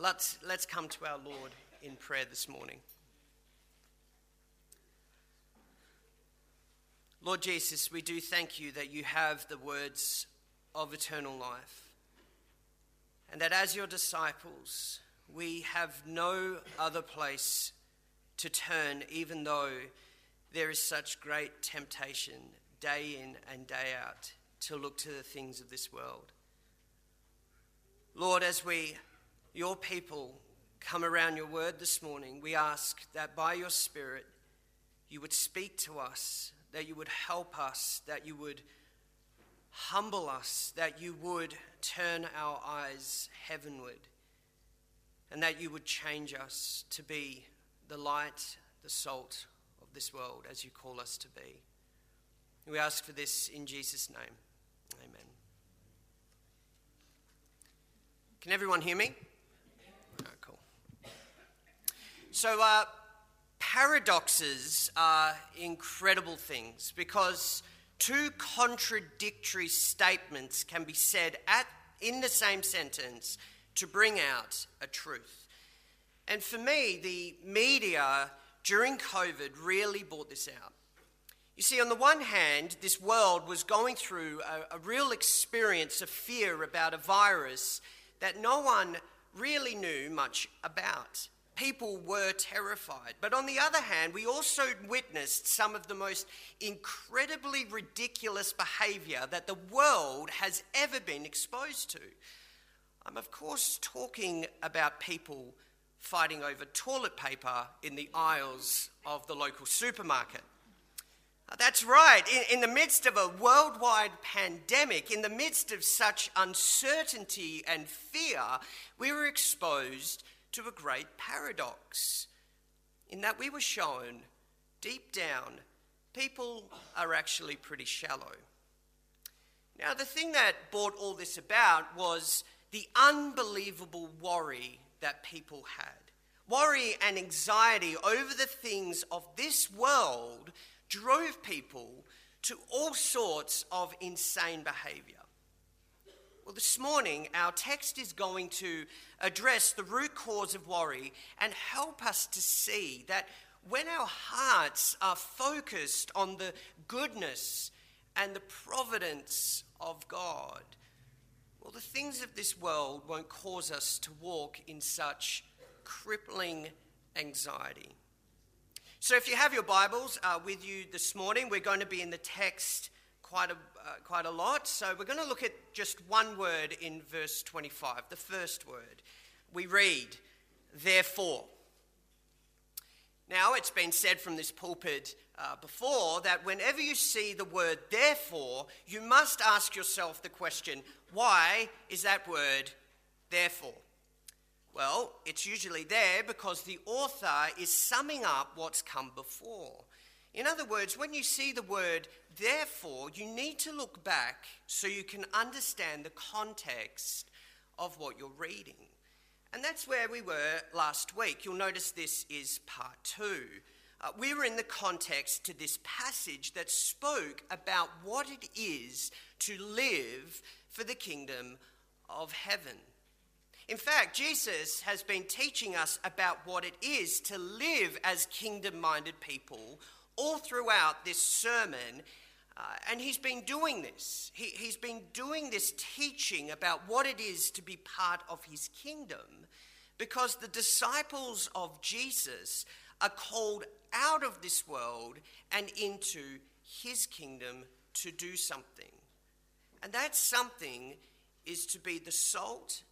let's, let's come to our Lord in prayer this morning. Lord Jesus, we do thank you that you have the words of eternal life. And that as your disciples, we have no other place to turn, even though there is such great temptation day in and day out to look to the things of this world. Lord, as we, your people, come around your word this morning, we ask that by your Spirit you would speak to us, that you would help us, that you would humble us, that you would turn our eyes heavenward, and that you would change us to be the light, the salt of this world as you call us to be. We ask for this in Jesus' name. Amen. Can everyone hear me? Oh, cool. So, uh, paradoxes are incredible things because two contradictory statements can be said at, in the same sentence to bring out a truth. And for me, the media during COVID really brought this out. You see, on the one hand, this world was going through a, a real experience of fear about a virus that no one really knew much about. People were terrified. But on the other hand, we also witnessed some of the most incredibly ridiculous behavior that the world has ever been exposed to. I'm, of course, talking about people fighting over toilet paper in the aisles of the local supermarket. That's right. In, in, the midst of a worldwide pandemic, in the midst of such uncertainty and fear, we were exposed to a great paradox in that we were shown deep down people are actually pretty shallow. Now, the thing that brought all this about was the unbelievable worry that people had. Worry and anxiety over the things of this world drove people to all sorts of insane behavior. Well, this morning, our text is going to address the root cause of worry and help us to see that when our hearts are focused on the goodness and the providence of God, well, the things of this world won't cause us to walk in such crippling anxiety. So, if you have your Bibles uh, with you this morning, we're going to be in the text quite a, uh, quite a lot. So, we're going to look at just one word in verse 25, the first word. We read, therefore. Now, it's been said from this pulpit uh, before that whenever you see the word therefore, you must ask yourself the question why is that word therefore? Well, it's usually there because the author is summing up what's come before. In other words, when you see the word therefore, you need to look back so you can understand the context of what you're reading. And that's where we were last week. You'll notice this is part two. Uh, we were in the context to this passage that spoke about what it is to live for the kingdom of heaven. In fact, Jesus has been teaching us about what it is to live as kingdom minded people all throughout this sermon. Uh, and he's been doing this. He, he's been doing this teaching about what it is to be part of his kingdom because the disciples of Jesus are called out of this world and into his kingdom to do something. And that something is to be the salt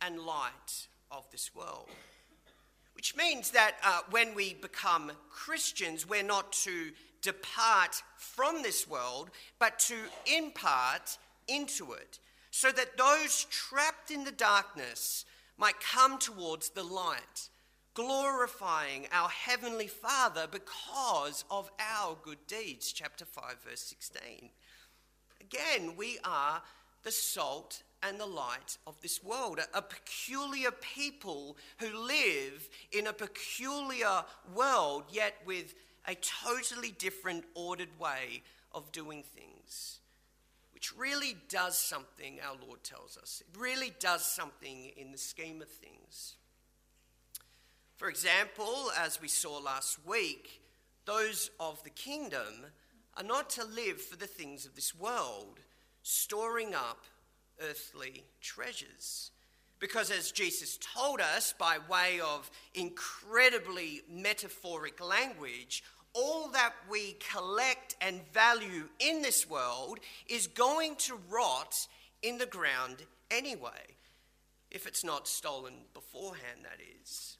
and light of this world. Which means that uh, when we become Christians, we're not to depart from this world, but to impart into it, so that those trapped in the darkness might come towards the light, glorifying our Heavenly Father because of our good deeds. Chapter 5, verse 16. Again, we are the salt and the light of this world, a, peculiar people who live in a peculiar world, yet with a totally different, ordered way of doing things, which really does something, our Lord tells us. It really does something in the scheme of things. For example, as we saw last week, those of the kingdom are not to live for the things of this world, storing up earthly treasures. Because, as Jesus told us by way of incredibly metaphoric language, all that we collect and value in this world is going to rot in the ground anyway, if it's not stolen beforehand, that is.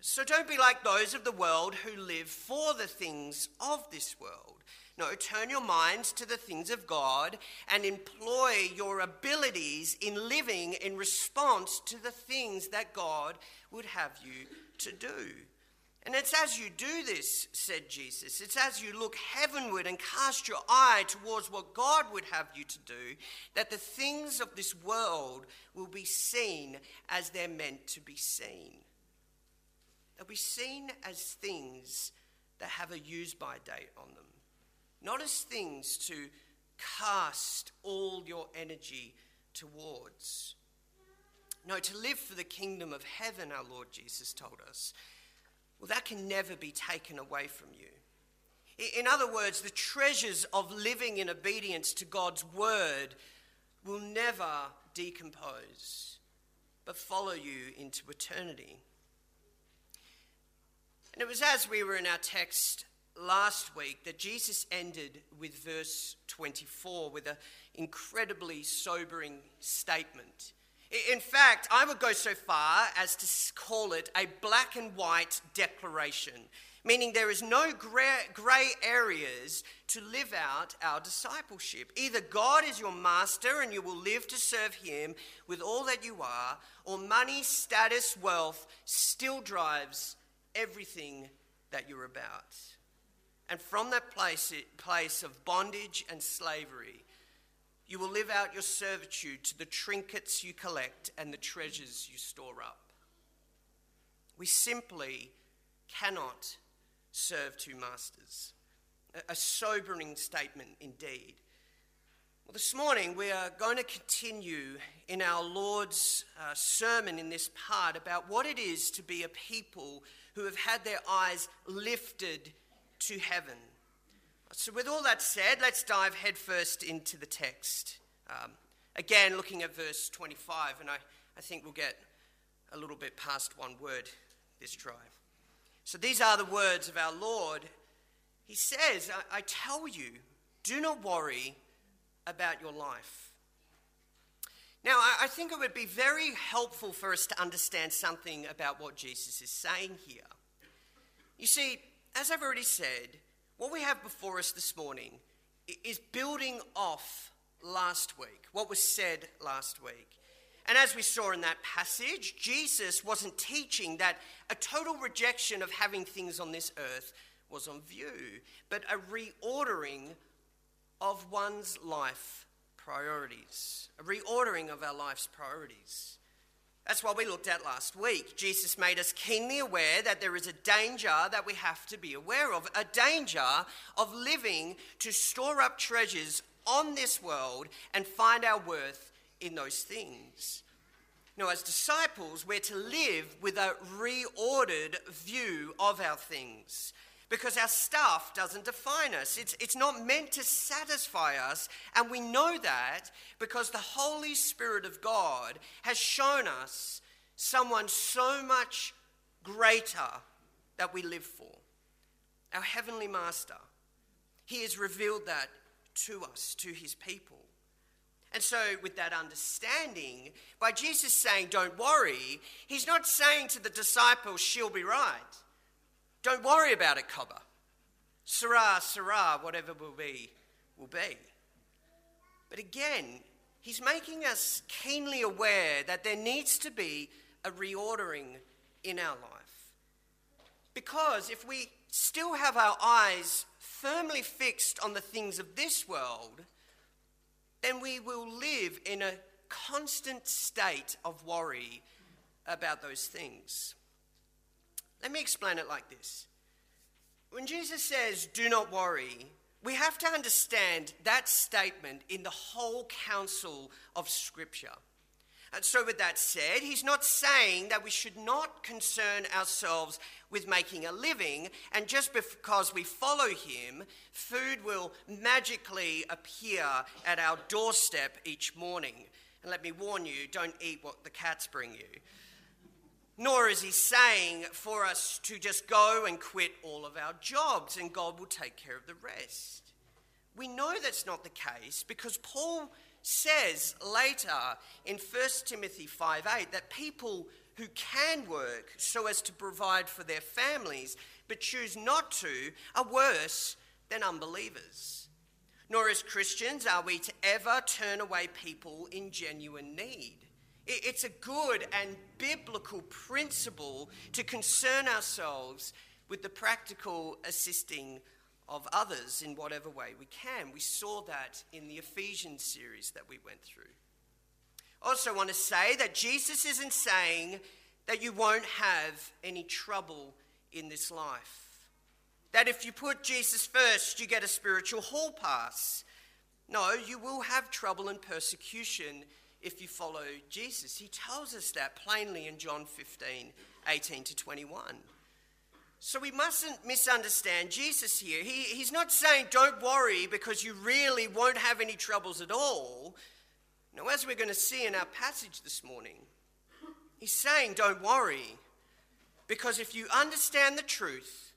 So don't be like those of the world who live for the things of this world. No, turn your minds to the things of God and employ your abilities in living in response to the things that God would have you to do. And it's as you do this, said Jesus, it's as you look heavenward and cast your eye towards what God would have you to do, that the things of this world will be seen as they're meant to be seen. They'll be seen as things that have a use by date on them not as things to cast all your energy towards. No, to live for the kingdom of heaven, our Lord Jesus told us, well, that can never be taken away from you. In other words, the treasures of living in obedience to God's word will never decompose, but follow you into eternity. And it was as we were in our text last week that Jesus ended with verse 24 with an incredibly sobering statement. In fact, I would go so far as to call it a black and white declaration, meaning there is no grey areas to live out our discipleship. Either God is your master and you will live to serve him with all that you are, or money, status, wealth still drives everything that you're about. And from that place, place of bondage and slavery, you will live out your servitude to the trinkets you collect and the treasures you store up. We simply cannot serve two masters. A sobering statement indeed. Well, this morning we are going to continue in our Lord's uh, sermon in this part about what it is to be a people who have had their eyes lifted to heaven. So, with all that said, let's dive headfirst into the text. Um, again, looking at verse 25, and I, I think we'll get a little bit past one word this try. So, these are the words of our Lord. He says, I, I tell you, do not worry about your life. Now, I, I think it would be very helpful for us to understand something about what Jesus is saying here. You see, as I've already said, what we have before us this morning is building off last week, what was said last week. And as we saw in that passage, Jesus wasn't teaching that a total rejection of having things on this earth was on view, but a reordering of one's life priorities, a reordering of our life's priorities. That's what we looked at last week. Jesus made us keenly aware that there is a danger that we have to be aware of a danger of living to store up treasures on this world and find our worth in those things. Now, as disciples, we're to live with a reordered view of our things because our stuff doesn't define us. It's, it's not meant to satisfy us. And we know that because the Holy Spirit of God has shown us someone so much greater that we live for our Heavenly Master. He has revealed that to us, to His people. And so, with that understanding, by Jesus saying, Don't worry, He's not saying to the disciples, She'll be right. Don't worry about it, Cobber. Sera, sera, whatever will be, will be. But again, he's making us keenly aware that there needs to be a reordering in our life. Because if we still have our eyes firmly fixed on the things of this world, then we will live in a constant state of worry about those things. Let me explain it like this. When Jesus says, do not worry, we have to understand that statement in the whole counsel of Scripture. And so, with that said, he's not saying that we should not concern ourselves with making a living, and just because we follow him, food will magically appear at our doorstep each morning. And let me warn you don't eat what the cats bring you. Nor is he saying for us to just go and quit all of our jobs and God will take care of the rest. We know that's not the case because Paul says later in 1 Timothy 5 8 that people who can work so as to provide for their families but choose not to are worse than unbelievers. Nor as Christians are we to ever turn away people in genuine need. It's a good and biblical principle to concern ourselves with the practical assisting of others in whatever way we can. We saw that in the Ephesians series that we went through. I also want to say that Jesus isn't saying that you won't have any trouble in this life. That if you put Jesus first, you get a spiritual hall pass. No, you will have trouble and persecution if you follow Jesus. He tells us that plainly in John 15, 18 to 21. So we mustn't misunderstand Jesus here. He, he's not saying don't worry because you really won't have any troubles at all. Now, as we're going to see in our passage this morning, he's saying don't worry because if you understand the truth,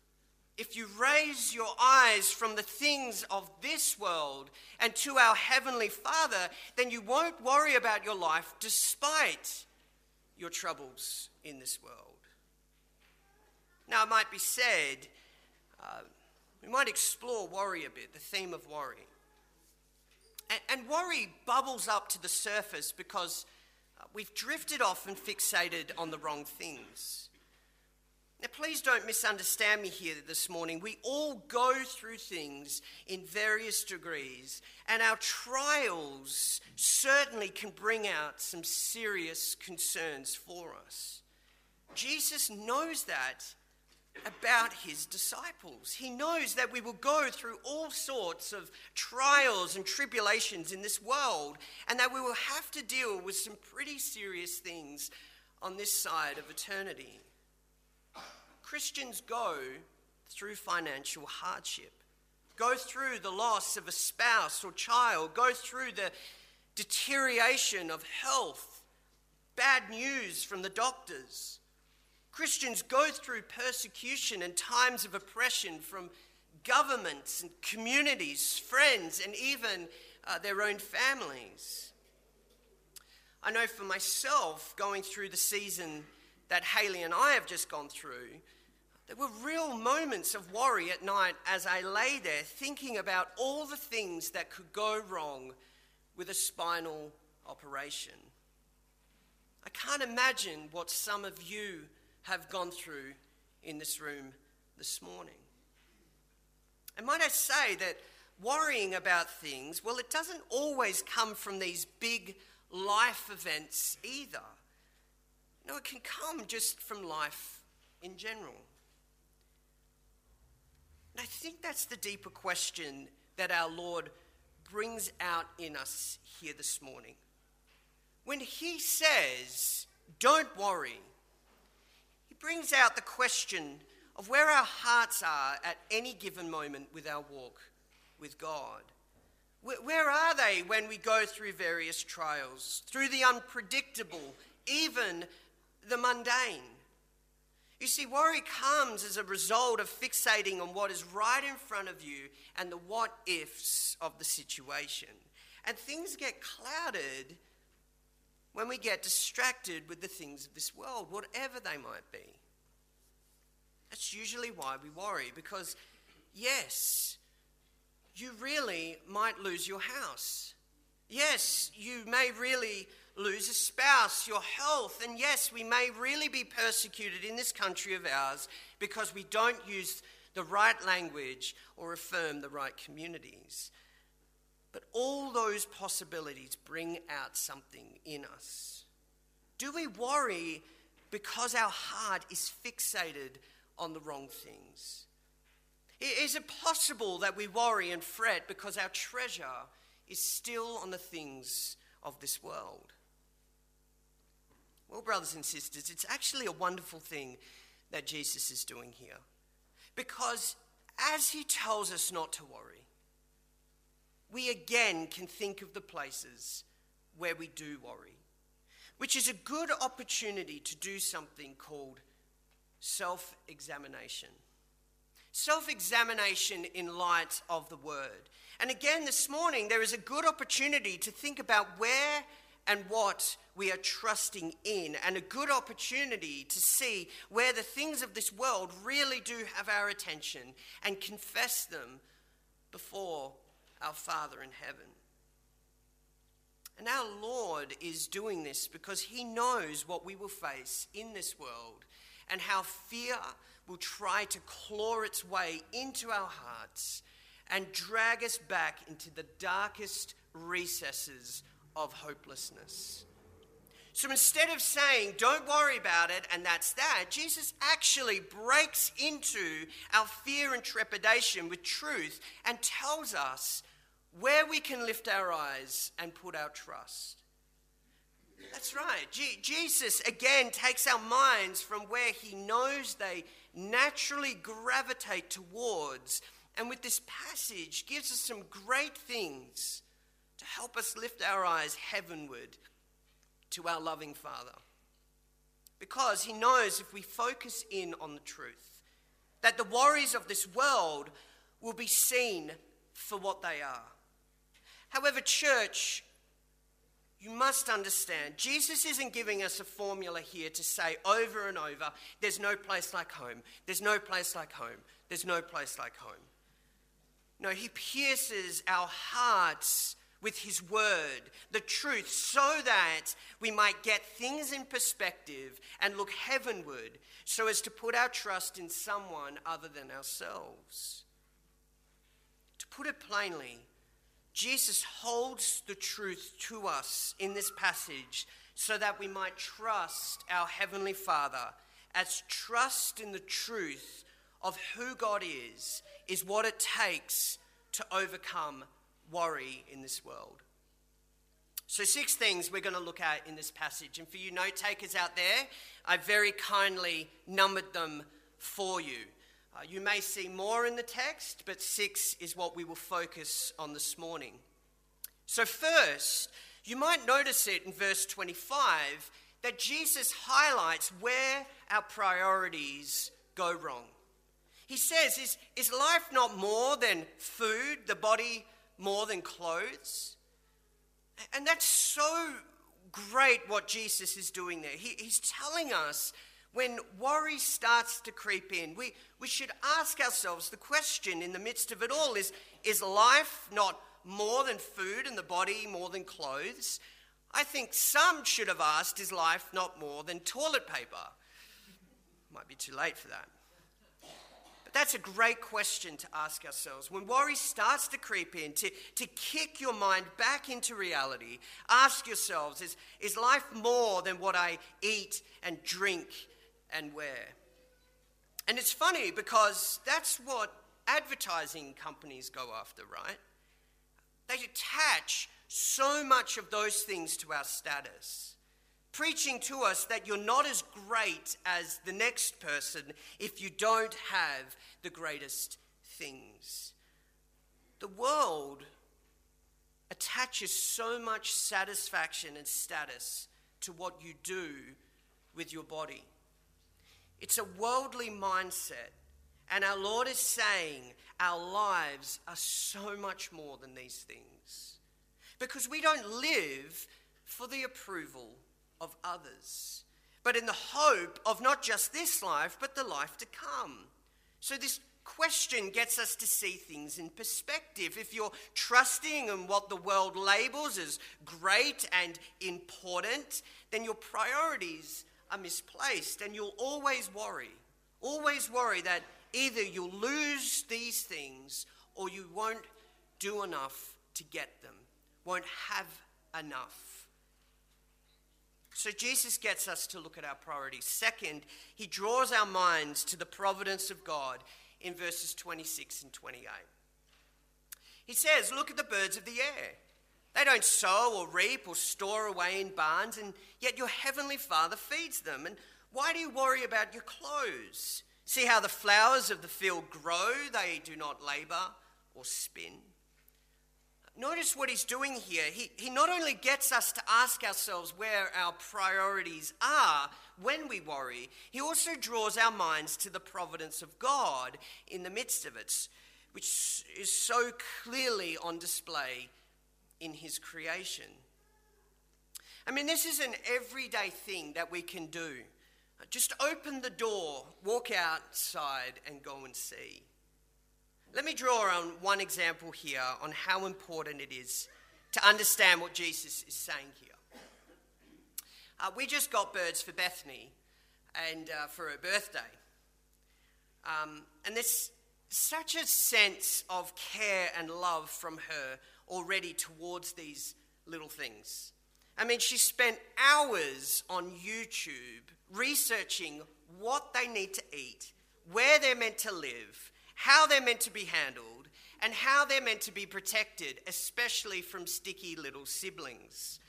if you raise your eyes from the things of this world and to our Heavenly Father, then you won't worry about your life despite your troubles in this world. Now, it might be said, uh, we might explore worry a bit, the theme of worry. And, and worry bubbles up to the surface because we've drifted off and fixated on the wrong things. Now, please don't misunderstand me here this morning. We all go through things in various degrees, and our trials certainly can bring out some serious concerns for us. Jesus knows that about his disciples. He knows that we will go through all sorts of trials and tribulations in this world, and that we will have to deal with some pretty serious things on this side of eternity. Christians go through financial hardship, go through the loss of a spouse or child, go through the deterioration of health, bad news from the doctors Christians go through persecution and times of oppression from governments and communities, friends, and even uh, their own families. I know for myself, going through the season that Haley and I have just gone through, there were real moments of worry at night as I lay there thinking about all the things that could go wrong with a spinal operation. I can't imagine what some of you have gone through in this room this morning. And might I say that worrying about things, well, it doesn't always come from these big life events either. No, it can come just from life in general. And I think that's the deeper question that our Lord brings out in us here this morning. When He says, Don't worry, he brings out the question of where our hearts are at any given moment with our walk with God. Where are they when we go through various trials, through the unpredictable, even the mundane? You see, worry comes as a result of fixating on what is right in front of you and the what ifs of the situation. And things get clouded when we get distracted with the things of this world, whatever they might be. That's usually why we worry, because yes, you really might lose your house. Yes, you may really lose a spouse, your health, and yes, we may really be persecuted in this country of ours because we don't use the right language or affirm the right communities. But all those possibilities bring out something in us. Do we worry because our heart is fixated on the wrong things? Is it possible that we worry and fret because our treasure is still on the things of this world? Well, brothers and sisters, it's actually a wonderful thing that Jesus is doing here. Because as he tells us not to worry, we again can think of the places where we do worry, which is a good opportunity to do something called self examination. Self examination in light of the Word. And again, this morning, there is a good opportunity to think about where and what we are trusting in, and a good opportunity to see where the things of this world really do have our attention and confess them before our Father in heaven. And our Lord is doing this because He knows what we will face in this world and how fear will try to claw its way into our hearts and drag us back into the darkest recesses of hopelessness. So instead of saying, don't worry about it, and that's that, Jesus actually breaks into our fear and trepidation with truth and tells us where we can lift our eyes and put our trust. That's right. Jesus again takes our minds from where he knows they naturally gravitate towards, and with this passage gives us some great things to help us lift our eyes heavenward to our loving Father. Because he knows if we focus in on the truth, that the worries of this world will be seen for what they are. However, church, you must understand, Jesus isn't giving us a formula here to say over and over, there's no place like home, there's no place like home, there's no place like home. No, he pierces our hearts with his word, the truth, so that we might get things in perspective and look heavenward so as to put our trust in someone other than ourselves. To put it plainly, Jesus holds the truth to us in this passage so that we might trust our Heavenly Father, as trust in the truth of who God is, is what it takes to overcome worry in this world. So, six things we're going to look at in this passage. And for you note takers out there, I very kindly numbered them for you. Uh, you may see more in the text, but six is what we will focus on this morning. So, first, you might notice it in verse 25 that Jesus highlights where our priorities go wrong. He says, Is, is life not more than food, the body more than clothes? And that's so great what Jesus is doing there. He, he's telling us when worry starts to creep in, we, we should ask ourselves the question in the midst of it all is, is life not more than food and the body more than clothes? I think some should have asked, is life not more than toilet paper? Might be too late for that. But that's a great question to ask ourselves. When worry starts to creep in, to, to kick your mind back into reality, ask yourselves is, is life more than what I eat and drink and wear? And it's funny because that's what advertising companies go after, right? They attach so much of those things to our status preaching to us that you're not as great as the next person if you don't have the greatest things. The world attaches so much satisfaction and status to what you do with your body. It's a worldly mindset. And our Lord is saying our lives are so much more than these things. Because we don't live for the approval of others, but in the hope of not just this life, but the life to come. So, this question gets us to see things in perspective. If you're trusting in what the world labels as great and important, then your priorities are misplaced and you'll always worry. Always worry that either you'll lose these things or you won't do enough to get them, won't have enough. So Jesus gets us to look at our priorities. Second, he draws our minds to the providence of God in verses 26 and 28. He says, Look at the birds of the air. They don't sow or reap or store away in barns, and yet your heavenly Father feeds them. And why do you worry about your clothes? See how the flowers of the field grow, they do not labor or spin. Notice what he's doing here. He, he not only gets us to ask ourselves where our priorities are when we worry, he also draws our minds to the providence of God in the midst of it, which is so clearly on display in his creation. I mean, this is an everyday thing that we can do. Just open the door, walk outside, and go and see. Let me draw on one example here on how important it is to understand what Jesus is saying here. Uh, we just got birds for Bethany and uh, for her birthday. Um, and there's such a sense of care and love from her already towards these little things. I mean, she spent hours on YouTube researching what they need to eat, where they're meant to live, how they're meant to be handled, and how they're meant to be protected, especially from sticky little siblings.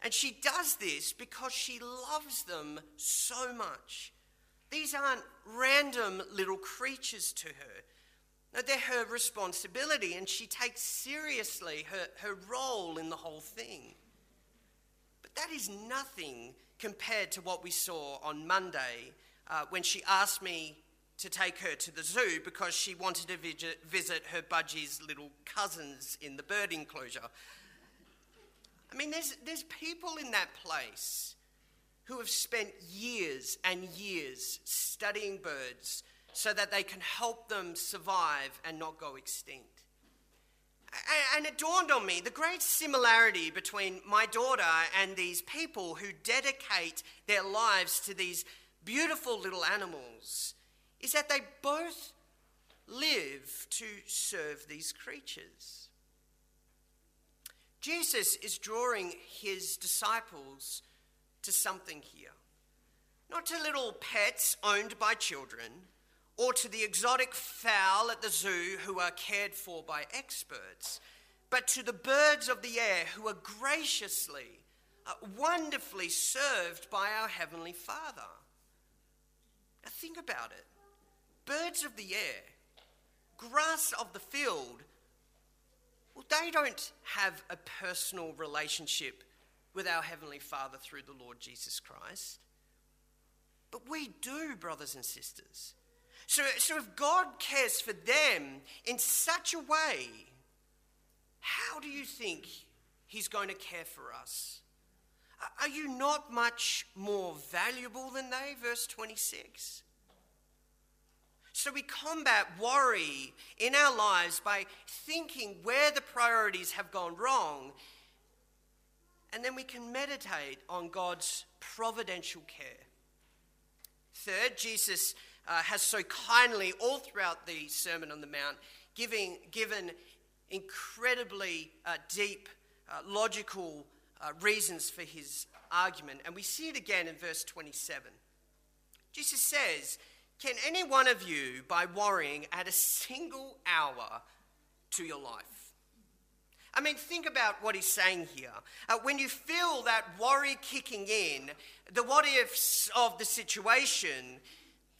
And she does this because she loves them so much. These aren't random little creatures to her. No, they're her responsibility, and she takes seriously her, her role in the whole thing. But that is nothing compared to what we saw on Monday uh, when she asked me to take her to the zoo because she wanted to visit her budgie's little cousins in the bird enclosure. I mean, there's, there's people in that place who have spent years and years studying birds so that they can help them survive and not go extinct. And it dawned on me the great similarity between my daughter and these people who dedicate their lives to these beautiful little animals is that they both live to serve these creatures. Jesus is drawing his disciples to something here. Not to little pets owned by children, or to the exotic fowl at the zoo who are cared for by experts, but to the birds of the air who are graciously, uh, wonderfully served by our Heavenly Father. Now, think about it birds of the air, grass of the field, well, they don't have a personal relationship with our Heavenly Father through the Lord Jesus Christ. But we do, brothers and sisters. So, so if God cares for them in such a way, how do you think He's going to care for us? Are you not much more valuable than they? Verse 26. So we combat worry in our lives by thinking where the priorities have gone wrong, and then we can meditate on God's providential care. Third, Jesus uh, has so kindly, all throughout the Sermon on the Mount, giving, given incredibly uh, deep, uh, logical uh, reasons for his argument. And we see it again in verse 27. Jesus says, Can any one of you, by worrying, add a single hour to your life? I mean, think about what he's saying here. Uh, when you feel that worry kicking in, the what ifs of the situation,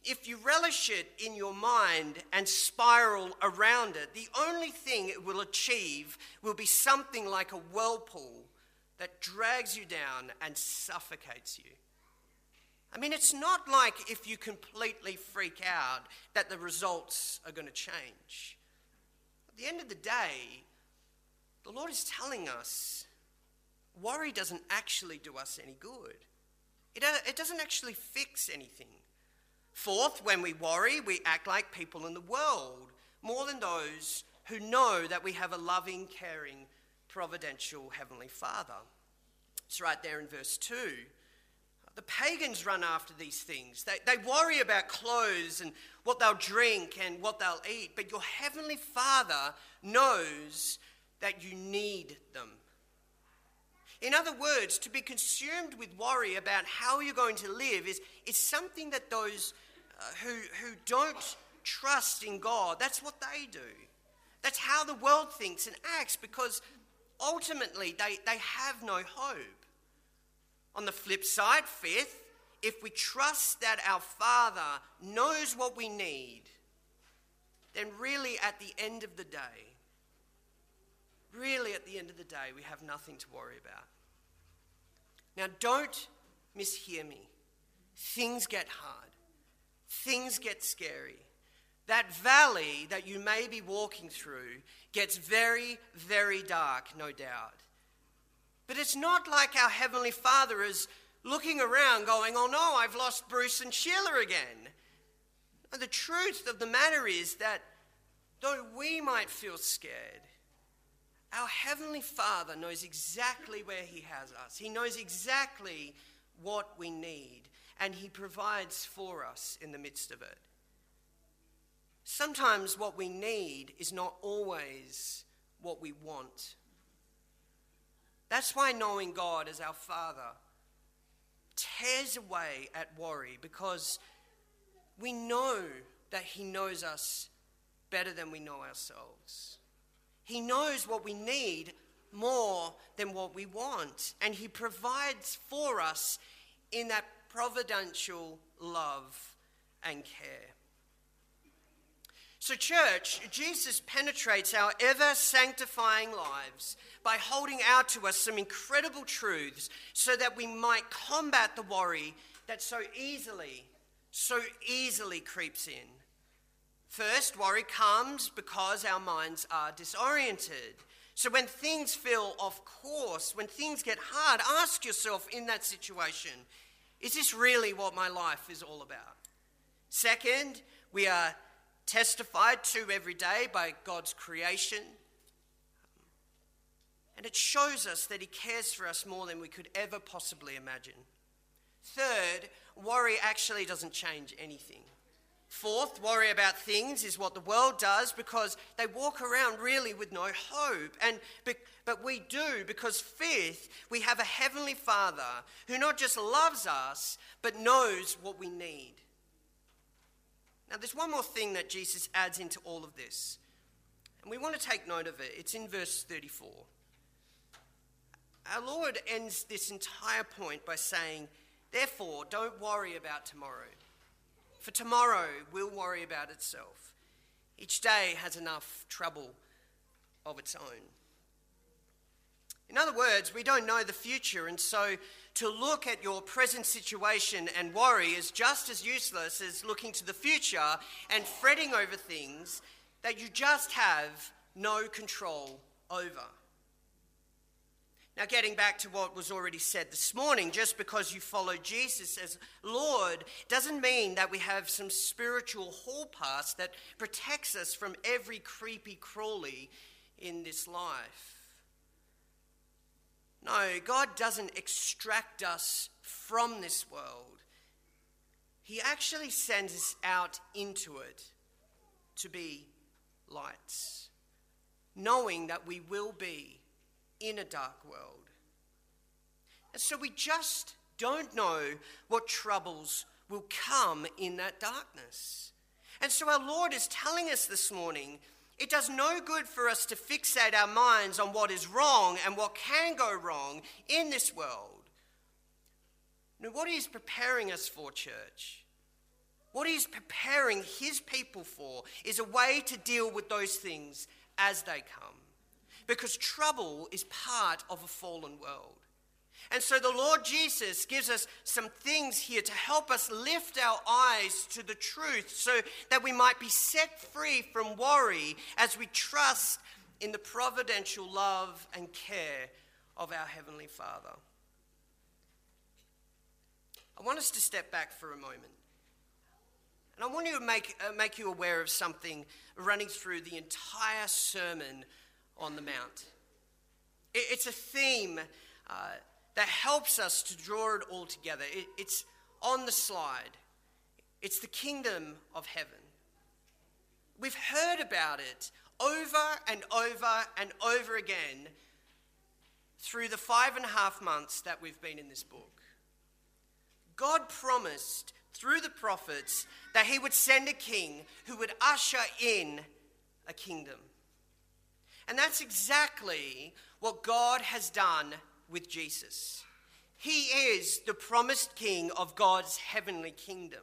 if you relish it in your mind and spiral around it, the only thing it will achieve will be something like a whirlpool that drags you down and suffocates you. I mean, it's not like if you completely freak out that the results are going to change. At the end of the day, the Lord is telling us worry doesn't actually do us any good, it, uh, it doesn't actually fix anything. Fourth, when we worry, we act like people in the world more than those who know that we have a loving, caring, providential Heavenly Father. It's right there in verse 2. The pagans run after these things. They, they worry about clothes and what they'll drink and what they'll eat, but your Heavenly Father knows that you need them. In other words, to be consumed with worry about how you're going to live is, is something that those uh, who, who don't trust in God, that's what they do. That's how the world thinks and acts because ultimately they, they have no hope. On the flip side, fifth, if we trust that our Father knows what we need, then really at the end of the day, really at the end of the day, we have nothing to worry about. Now, don't mishear me. Things get hard, things get scary. That valley that you may be walking through gets very, very dark, no doubt. But it's not like our Heavenly Father is looking around going, oh no, I've lost Bruce and Sheila again. the truth of the matter is that though we might feel scared, our Heavenly Father knows exactly where He has us. He knows exactly what we need, and He provides for us in the midst of it. Sometimes what we need is not always what we want. That's why knowing God as our Father tears away at worry because we know that He knows us better than we know ourselves. He knows what we need more than what we want, and He provides for us in that providential love and care. So, church, Jesus penetrates our ever sanctifying lives by holding out to us some incredible truths so that we might combat the worry that so easily, so easily creeps in. First, worry comes because our minds are disoriented. So when things feel off course, when things get hard, ask yourself in that situation is this really what my life is all about? Second, we are testified to every day by God's creation. And it shows us that He cares for us more than we could ever possibly imagine. Third, worry actually doesn't change anything. Fourth, worry about things is what the world does because they walk around really with no hope. And but we do because fifth, we have a heavenly Father who not just loves us but knows what we need. Now there's one more thing that Jesus adds into all of this. And we want to take note of it. It's in verse 34. Our Lord ends this entire point by saying, Therefore, don't worry about tomorrow for tomorrow will worry about itself. Each day has enough trouble of its own. In other words, we don't know the future, and so to look at your present situation and worry is just as useless as looking to the future and fretting over things that you just have no control over. Now, getting back to what was already said this morning, just because you follow Jesus as Lord doesn't mean that we have some spiritual hall pass that protects us from every creepy crawly in this life. No, God doesn't extract us from this world. He actually sends us out into it to be lights, knowing that we will be in a dark world. And so we just don't know what troubles will come in that darkness. And so our Lord is telling us this morning it does no good for us to fixate our minds on what is wrong and what can go wrong in this world. Now, what He's preparing us for, church, what He's preparing His people for, is a way to deal with those things as they come because trouble is part of a fallen world. And so the Lord Jesus gives us some things here to help us lift our eyes to the truth so that we might be set free from worry as we trust in the providential love and care of our Heavenly Father. I want us to step back for a moment. And I want you to make, uh, make you aware of something running through the entire sermon on the Mount. It's a theme uh, that helps us to draw it all together. It, it's on the slide, it's the kingdom of heaven. We've heard about it over and over and over again through the five and a half months that we've been in this book. God promised through the prophets that he would send a king who would usher in a kingdom. And that's exactly what God has done with Jesus. He is the promised king of God's heavenly kingdom.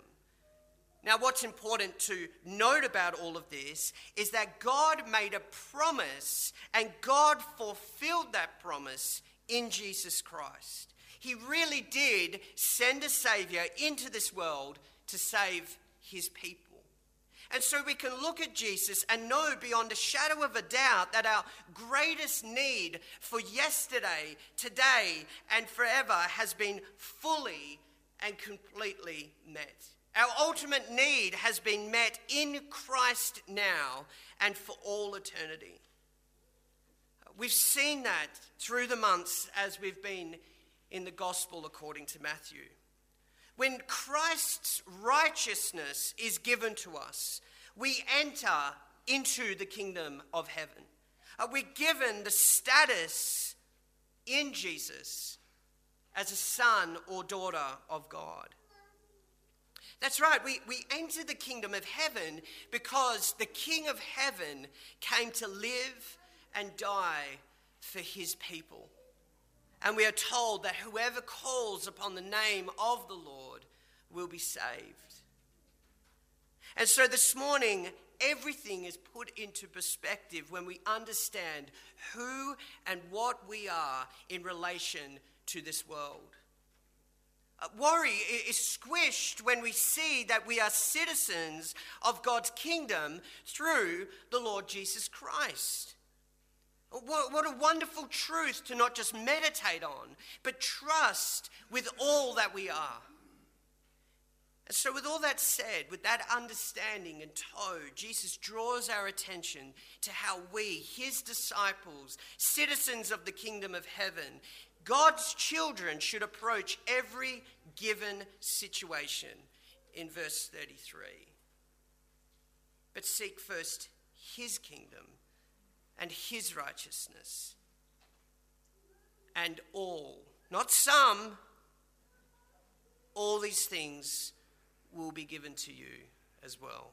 Now, what's important to note about all of this is that God made a promise and God fulfilled that promise in Jesus Christ. He really did send a Savior into this world to save his people. And so we can look at Jesus and know beyond a shadow of a doubt that our greatest need for yesterday, today, and forever has been fully and completely met. Our ultimate need has been met in Christ now and for all eternity. We've seen that through the months as we've been in the gospel according to Matthew. When Christ's righteousness is given to us, we enter into the kingdom of heaven. Uh, we're given the status in Jesus as a son or daughter of God. That's right, we, we enter the kingdom of heaven because the King of heaven came to live and die for his people. And we are told that whoever calls upon the name of the Lord will be saved. And so this morning, everything is put into perspective when we understand who and what we are in relation to this world. Uh, worry is squished when we see that we are citizens of God's kingdom through the Lord Jesus Christ. What, what, a wonderful truth to not just meditate on, but trust with all that we are. And so, with all that said, with that understanding in tow, Jesus draws our attention to how we, his disciples, citizens of the kingdom of heaven, God's children, should approach every given situation in verse 33. But seek first his kingdom and his righteousness. And all, not some, all these things will be given to you as well.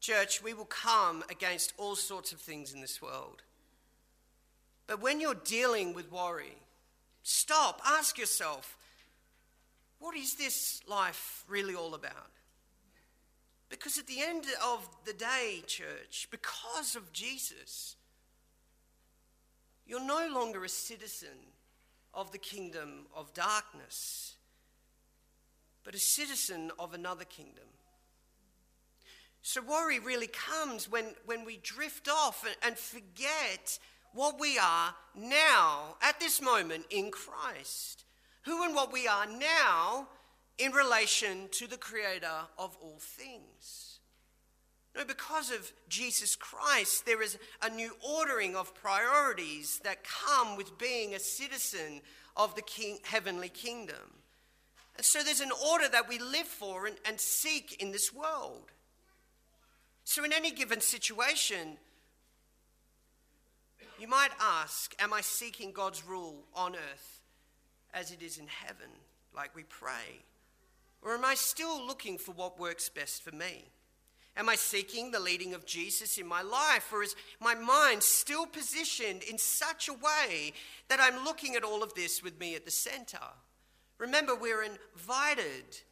Church, we will come against all sorts of things in this world. But when you're dealing with worry, stop, ask yourself, what is this life really all about? Because at the end of the day, church, because of Jesus, you're no longer a citizen of the kingdom of darkness, but a citizen of another kingdom. So, worry really comes when, when we drift off and, and forget what we are now, at this moment, in Christ. Who and what we are now in relation to the creator of all things. No, because of Jesus Christ, there is a new ordering of priorities that come with being a citizen of the king, heavenly kingdom. And so there's an order that we live for and, and seek in this world. So, in any given situation, you might ask, Am I seeking God's rule on earth as it is in heaven, like we pray? Or am I still looking for what works best for me? Am I seeking the leading of Jesus in my life, or is my mind still positioned in such a way that I'm looking at all of this with me at the center? Remember, we're invited,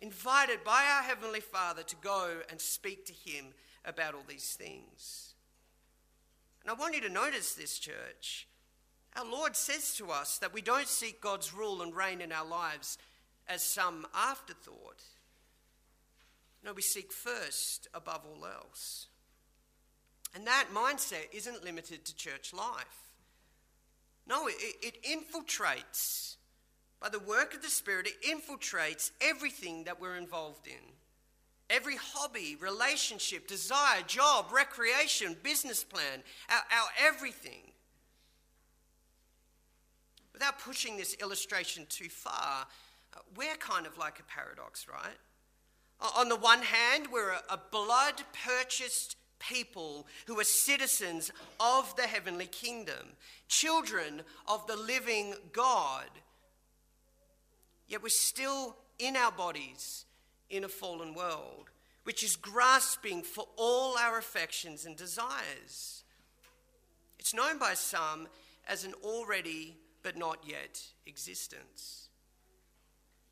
invited by our Heavenly Father to go and speak to Him about all these things. And I want you to notice this, church. Our Lord says to us that we don't seek God's rule and reign in our lives as some afterthought. No, we seek first above all else. And that mindset isn't limited to church life. No, it, it, infiltrates, by the work of the Spirit, it infiltrates everything that we're involved in. Every hobby, relationship, desire, job, recreation, business plan, our, our everything. Without pushing this illustration too far, uh, we're kind of like a paradox, right? On the one hand, we're a blood purchased people who are citizens of the heavenly kingdom, children of the living God. Yet we're still in our bodies in a fallen world. which is grasping for all our affections and desires. It's known by some as an already but not yet existence.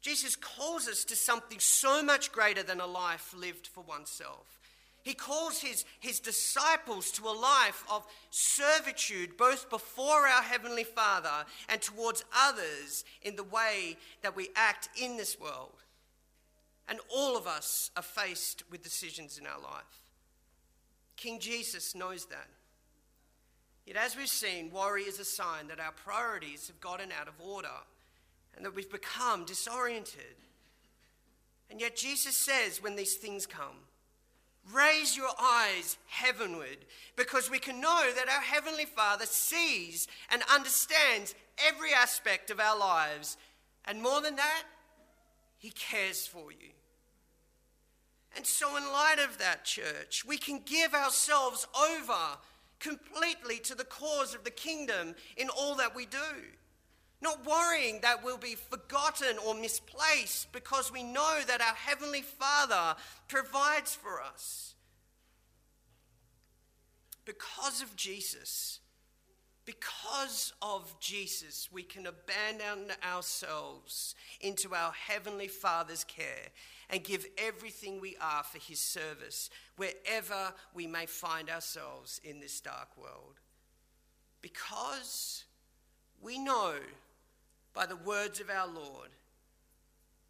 Jesus calls us to something so much greater than a life lived for oneself. He calls his, his disciples to a life of servitude, both before our Heavenly Father and towards others in the way that we act in this world. And all of us are faced with decisions in our life. King Jesus knows that. Yet, as we've seen, worry is a sign that our priorities have gotten out of order and that we've become disoriented. And yet, Jesus says when these things come, Raise your eyes heavenward because we can know that our Heavenly Father sees and understands every aspect of our lives. And more than that, He cares for you. And so, in light of that, church, we can give ourselves over completely to the cause of the kingdom in all that we do. Not worrying that we'll be forgotten or misplaced because we know that our Heavenly Father provides for us. Because of Jesus, because of Jesus, we can abandon ourselves into our Heavenly Father's care and give everything we are for His service wherever we may find ourselves in this dark world. Because we know by the words of our Lord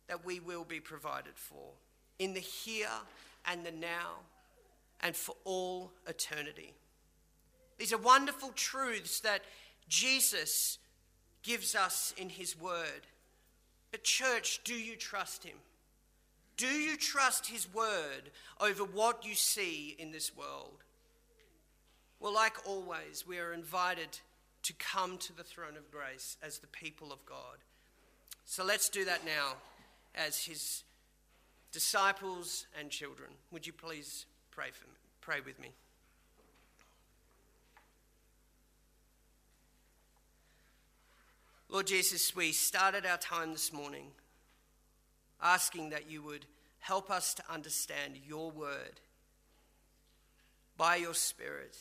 that we will be provided for in the here and the now and for all eternity. These are wonderful truths that Jesus gives us in his word. But, church, do you trust him? Do you trust his word over what you see in this world? Well, like always, we are invited to come to the throne of grace as the people of God. So let's do that now as his disciples and children. Would you please pray for me? Pray with me. Lord Jesus, we started our time this morning asking that you would help us to understand your word by your Spirit,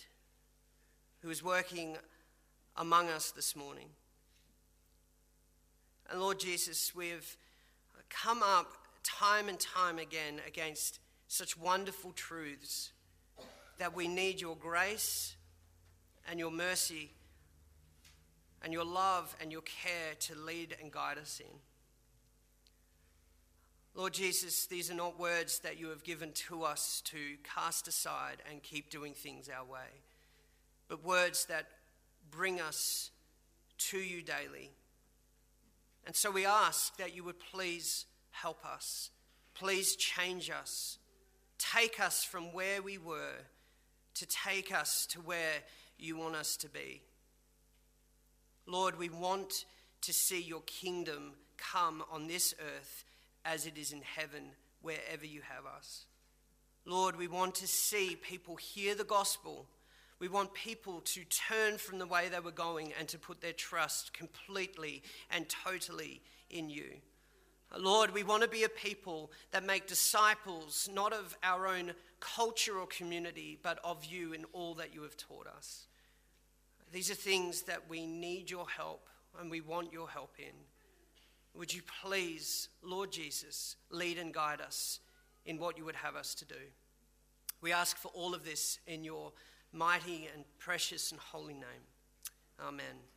who is working among us this morning. And Lord Jesus, we've come up time and time again against such wonderful truths that we need your grace and your mercy and your love and your care to lead and guide us in. Lord Jesus, these are not words that you have given to us to cast aside and keep doing things our way, but words that bring us to you daily. And so we ask that you would please help us. Please change us. Take us from where we were to take us to where you want us to be. Lord, we want to see your kingdom come on this earth as it is in heaven, wherever you have us. Lord, we want to see people hear the gospel we want people to turn from the way they were going and to put their trust completely and totally in you. Lord, we want to be a people that make disciples not of our own culture or community, but of you and all that you have taught us. These are things that we need your help and we want your help in. Would you please, Lord Jesus, lead and guide us in what you would have us to do? We ask for all of this in your mighty and precious and holy name. Amen.